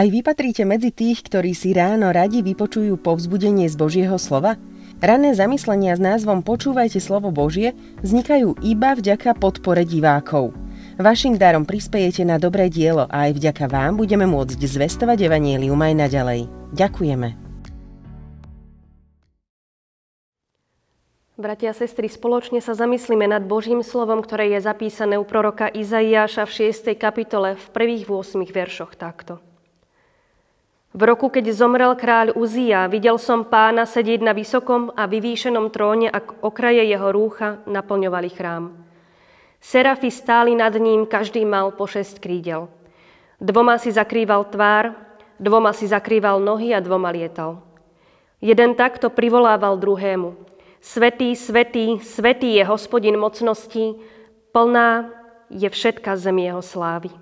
Aj vy patríte medzi tých, ktorí si ráno radi vypočujú povzbudenie z Božieho slova? Rané zamyslenia s názvom Počúvajte slovo Božie vznikajú iba vďaka podpore divákov. Vašim darom prispejete na dobré dielo a aj vďaka vám budeme môcť zvestovať Evangelium aj naďalej. Ďakujeme. Bratia a sestry, spoločne sa zamyslíme nad Božím slovom, ktoré je zapísané u proroka Izaiáša v 6. kapitole v prvých 8 veršoch takto. V roku, keď zomrel kráľ Uzia, videl som pána sedieť na vysokom a vyvýšenom tróne a okraje jeho rúcha naplňovali chrám. Serafy stáli nad ním, každý mal po šesť krídel. Dvoma si zakrýval tvár, dvoma si zakrýval nohy a dvoma lietal. Jeden takto privolával druhému. Svetý, svetý, svetý je hospodin mocností, plná je všetka zem jeho slávy.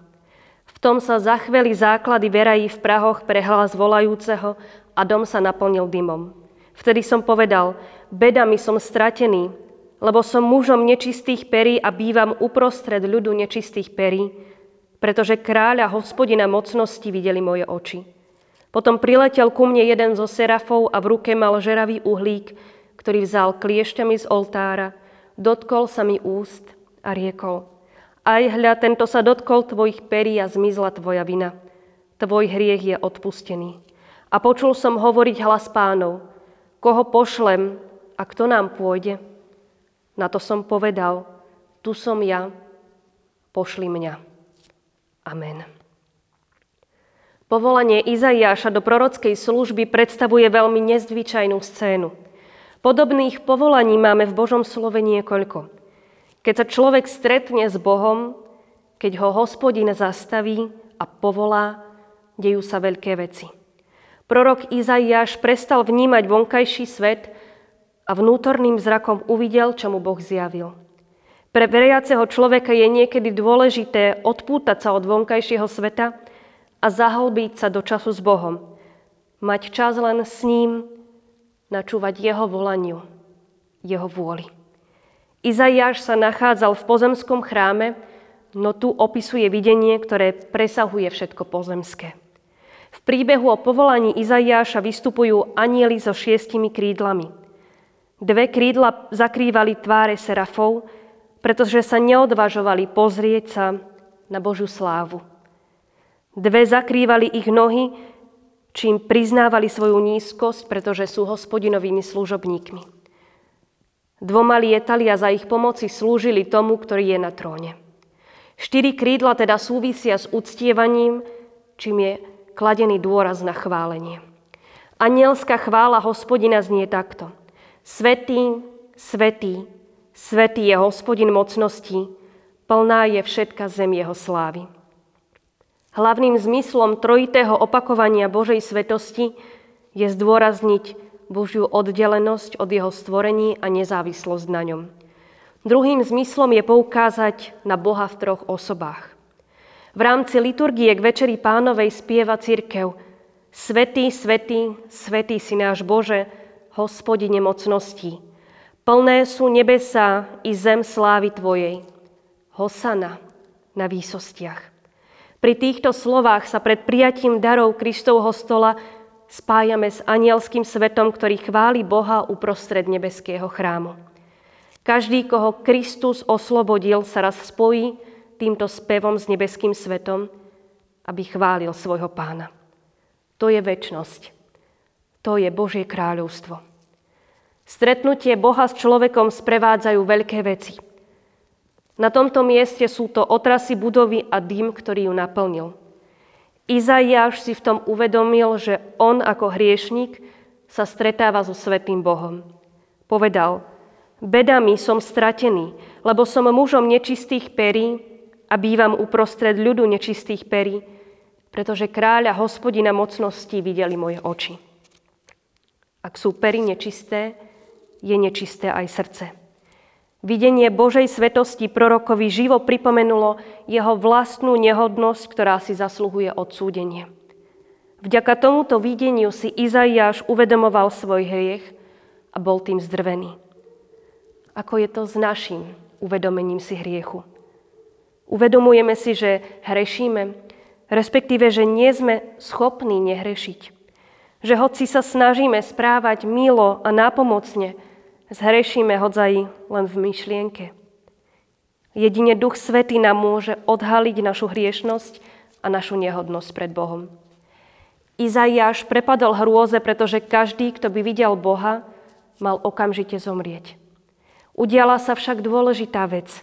Tom sa zachveli základy verají v prahoch pre hlas volajúceho a dom sa naplnil dymom. Vtedy som povedal, beda mi som stratený, lebo som mužom nečistých perí a bývam uprostred ľudu nečistých perí, pretože kráľa hospodina mocnosti videli moje oči. Potom priletel ku mne jeden zo serafov a v ruke mal žeravý uhlík, ktorý vzal kliešťami z oltára, dotkol sa mi úst a riekol – aj hľa, tento sa dotkol tvojich perí a zmizla tvoja vina. Tvoj hriech je odpustený. A počul som hovoriť hlas pánov. Koho pošlem a kto nám pôjde? Na to som povedal, tu som ja, pošli mňa. Amen. Povolanie Izaiáša do prorockej služby predstavuje veľmi nezvyčajnú scénu. Podobných povolaní máme v Božom slove niekoľko. Keď sa človek stretne s Bohom, keď ho hospodin zastaví a povolá, dejú sa veľké veci. Prorok Izaiáš prestal vnímať vonkajší svet a vnútorným zrakom uvidel, čo mu Boh zjavil. Pre veriaceho človeka je niekedy dôležité odpútať sa od vonkajšieho sveta a zahlbiť sa do času s Bohom. Mať čas len s ním, načúvať jeho volaniu, jeho vôli. Izaiáš sa nachádzal v pozemskom chráme, no tu opisuje videnie, ktoré presahuje všetko pozemské. V príbehu o povolaní Izaiáša vystupujú anieli so šiestimi krídlami. Dve krídla zakrývali tváre serafov, pretože sa neodvažovali pozrieť sa na Božiu slávu. Dve zakrývali ich nohy, čím priznávali svoju nízkosť, pretože sú hospodinovými služobníkmi. Dvoma lietali a za ich pomoci slúžili tomu, ktorý je na tróne. Štyri krídla teda súvisia s uctievaním, čím je kladený dôraz na chválenie. Anielská chvála hospodina znie takto. Svetý, svetý, svetý je hospodin mocností, plná je všetka zem jeho slávy. Hlavným zmyslom trojitého opakovania Božej svetosti je zdôrazniť Božiu oddelenosť od jeho stvorení a nezávislosť na ňom. Druhým zmyslom je poukázať na Boha v troch osobách. V rámci liturgie k Večeri pánovej spieva církev Svetý, svetý, svetý si náš Bože, hospodine mocností. Plné sú nebesa i zem slávy Tvojej. Hosana na výsostiach. Pri týchto slovách sa pred prijatím darov Kristovho stola spájame s anielským svetom, ktorý chváli Boha uprostred nebeského chrámu. Každý, koho Kristus oslobodil, sa raz spojí týmto spevom s nebeským svetom, aby chválil svojho pána. To je väčnosť. To je Božie kráľovstvo. Stretnutie Boha s človekom sprevádzajú veľké veci. Na tomto mieste sú to otrasy budovy a dym, ktorý ju naplnil – Izaiáš si v tom uvedomil, že on ako hriešnik sa stretáva so Svetým Bohom. Povedal, bedami som stratený, lebo som mužom nečistých perí a bývam uprostred ľudu nečistých perí, pretože kráľa hospodina mocnosti videli moje oči. Ak sú pery nečisté, je nečisté aj srdce. Videnie Božej svetosti prorokovi živo pripomenulo jeho vlastnú nehodnosť, ktorá si zasluhuje odsúdenie. Vďaka tomuto videniu si Izaiáš uvedomoval svoj hriech a bol tým zdrvený. Ako je to s našim uvedomením si hriechu? Uvedomujeme si, že hrešíme, respektíve, že nie sme schopní nehrešiť. Že hoci sa snažíme správať milo a nápomocne, zhrešíme hodzaj len v myšlienke. Jedine Duch Svetý nám môže odhaliť našu hriešnosť a našu nehodnosť pred Bohom. Izaiáš prepadol hrôze, pretože každý, kto by videl Boha, mal okamžite zomrieť. Udiala sa však dôležitá vec.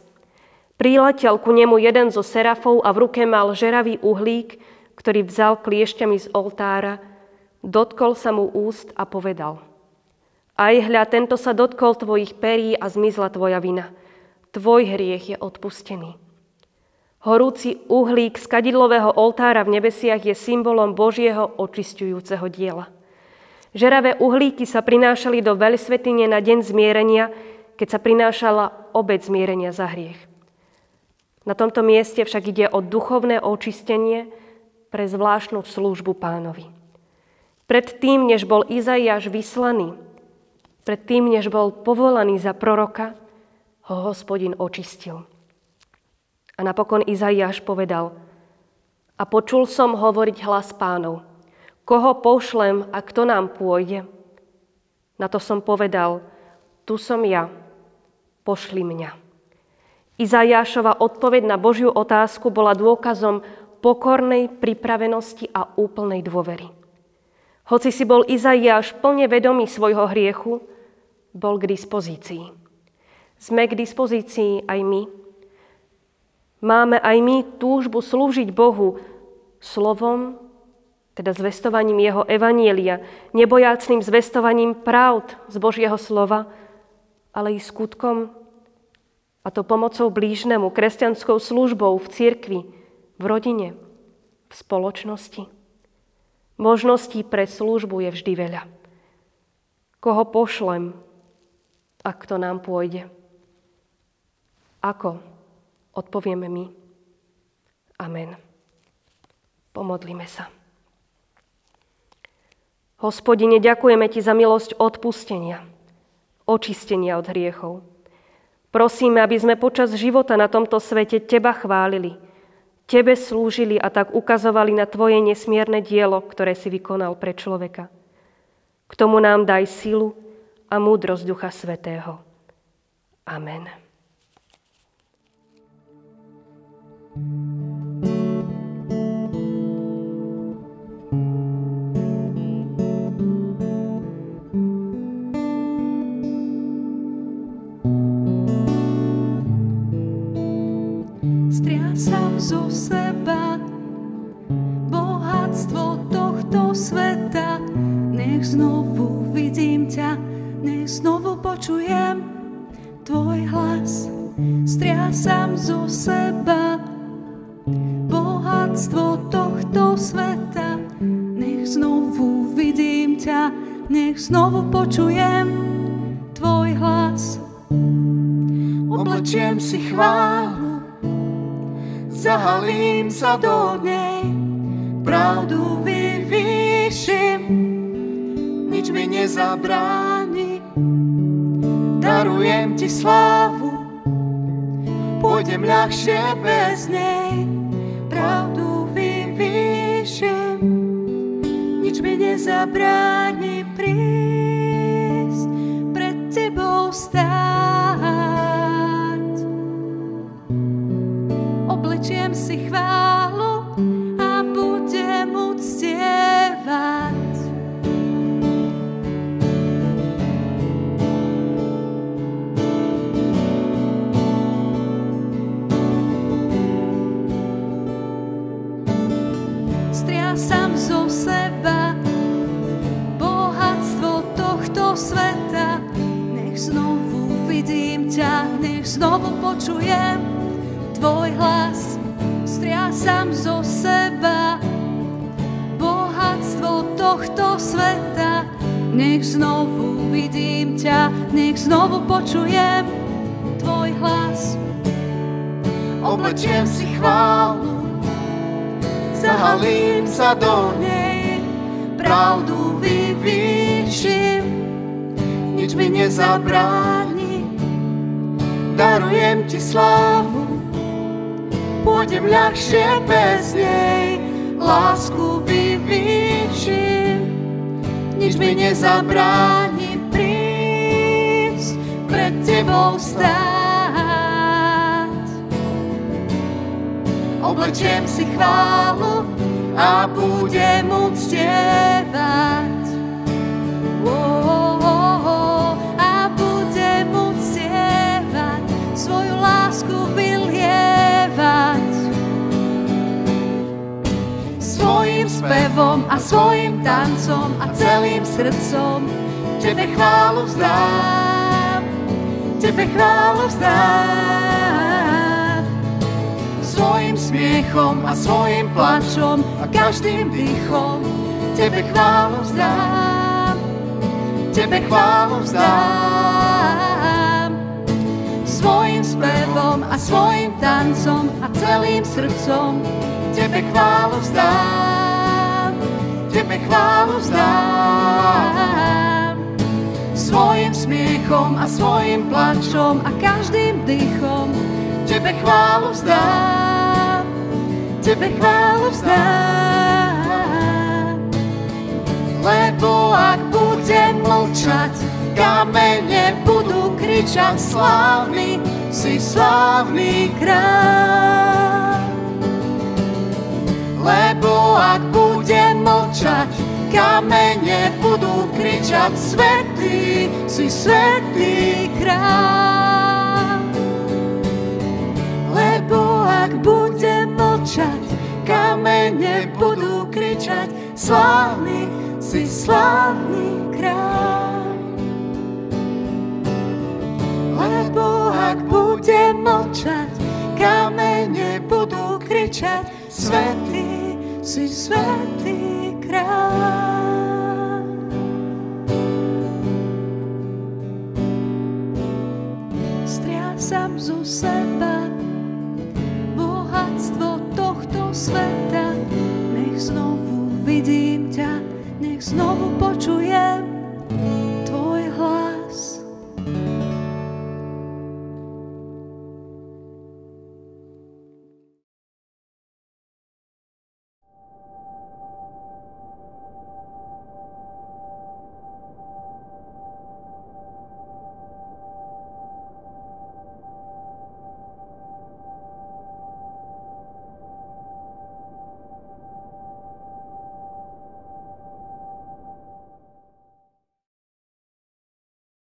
Priletel ku nemu jeden zo serafov a v ruke mal žeravý uhlík, ktorý vzal kliešťami z oltára, dotkol sa mu úst a povedal Aj hľa, tento sa dotkol tvojich perí a zmizla tvoja vina – tvoj hriech je odpustený. Horúci uhlík z kadidlového oltára v nebesiach je symbolom Božieho očistujúceho diela. Žeravé uhlíky sa prinášali do veľsvetine na deň zmierenia, keď sa prinášala obec zmierenia za hriech. Na tomto mieste však ide o duchovné očistenie pre zvláštnu službu pánovi. Predtým, než bol Izaiáš vyslaný, predtým, než bol povolaný za proroka, ho hospodin očistil. A napokon Izaiáš povedal, a počul som hovoriť hlas pánov, koho pošlem a kto nám pôjde? Na to som povedal, tu som ja, pošli mňa. Izajášova odpoveď na Božiu otázku bola dôkazom pokornej pripravenosti a úplnej dôvery. Hoci si bol Izaiáš plne vedomý svojho hriechu, bol k dispozícii. Sme k dispozícii aj my. Máme aj my túžbu slúžiť Bohu slovom, teda zvestovaním Jeho evanielia, nebojácným zvestovaním pravd z Božieho slova, ale i skutkom, a to pomocou blížnemu, kresťanskou službou v cirkvi, v rodine, v spoločnosti. Možností pre službu je vždy veľa. Koho pošlem, ak to nám pôjde. Ako? Odpovieme my. Amen. Pomodlíme sa. Hospodine, ďakujeme Ti za milosť odpustenia, očistenia od hriechov. Prosíme, aby sme počas života na tomto svete Teba chválili, Tebe slúžili a tak ukazovali na Tvoje nesmierne dielo, ktoré si vykonal pre človeka. K tomu nám daj silu a múdrosť Ducha Svetého. Amen. Striasam zo seba bohatstvo tohto sveta. Nech znovu vidím ťa, nech znovu počujem tvoj hlas. Striasam zo seba bohatstvo tohto sveta. Nech znovu vidím ťa, nech znovu počujem tvoj hlas. Oblečiem si chválu, zahalím sa do nej, pravdu vyvýšim, nič mi nezabráni. Darujem ti slávu, pôjdem ľahšie bez nej. Pravdu vyvýšim, nič mi nezabráni prísť znovu počujem tvoj hlas, striasam zo seba bohatstvo tohto sveta. Nech znovu vidím ťa, nech znovu počujem tvoj hlas. Oblečiem si chválu, zahalím sa do nej, pravdu vyvýšim, nič mi nezabráni darujem ti slávu, pôjdem ľahšie bez nej, lásku vyvýšim, nič mi nezabráni prísť pred Tebou stáť. Oblečiem si chválu a budem uctievať. Spevom a svojim tancom a celým srdcom Tebe chválu vzdám, Tebe chválu vzdám. Svojim smiechom a svojim plačom a každým dýchom Tebe chválu vzdám, Tebe chválu vzdám. Svojim spevom a svojim tancom a celým srdcom Tebe chválu vzdám, chválu vzdám. Svojim smiechom a svojim plačom a každým dýchom Tebe chválu vzdám, Tebe chválu vzdám. Lebo ak budem mlčať, kamene budú kričať slávny, si slávny kráľ. Lebo ak budem mlčať, kamene budú kričať Svetý, si svetý kráľ. Lebo ak budem mlčať, kamene budú kričať Slávny, si slávny kráľ. Lebo ak budem mlčať, kamene budú kričať Svetý, si svetý kráľ.